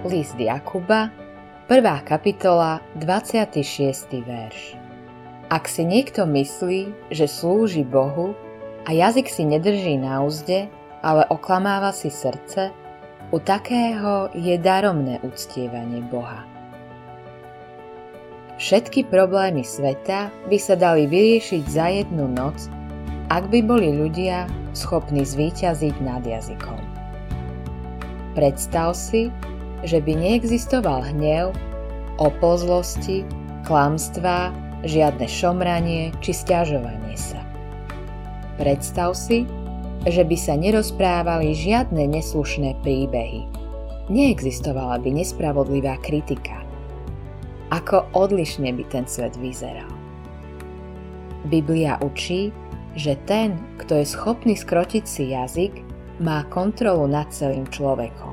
List Jakuba, 1. kapitola, 26. verš. Ak si niekto myslí, že slúži Bohu a jazyk si nedrží na úzde, ale oklamáva si srdce, u takého je daromné uctievanie Boha. Všetky problémy sveta by sa dali vyriešiť za jednu noc, ak by boli ľudia schopní zvíťaziť nad jazykom. Predstav si, že by neexistoval hnev, opozlosti, klamstvá, žiadne šomranie či stiažovanie sa. Predstav si, že by sa nerozprávali žiadne neslušné príbehy. Neexistovala by nespravodlivá kritika. Ako odlišne by ten svet vyzeral. Biblia učí, že ten, kto je schopný skrotiť si jazyk, má kontrolu nad celým človekom.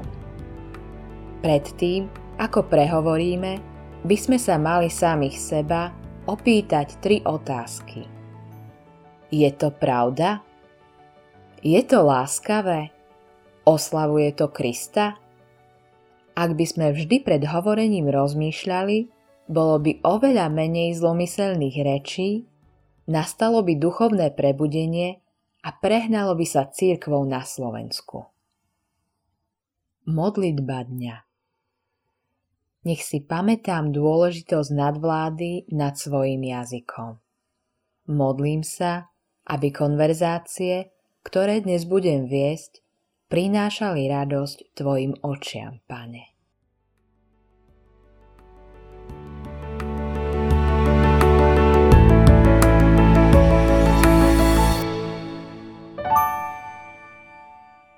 Predtým, ako prehovoríme, by sme sa mali samých seba opýtať tri otázky. Je to pravda? Je to láskavé? Oslavuje to Krista? Ak by sme vždy pred hovorením rozmýšľali, bolo by oveľa menej zlomyselných rečí, nastalo by duchovné prebudenie a prehnalo by sa církvou na Slovensku. Modlitba dňa nech si pamätám dôležitosť nadvlády nad svojim jazykom. Modlím sa, aby konverzácie, ktoré dnes budem viesť, prinášali radosť Tvojim očiam, Pane.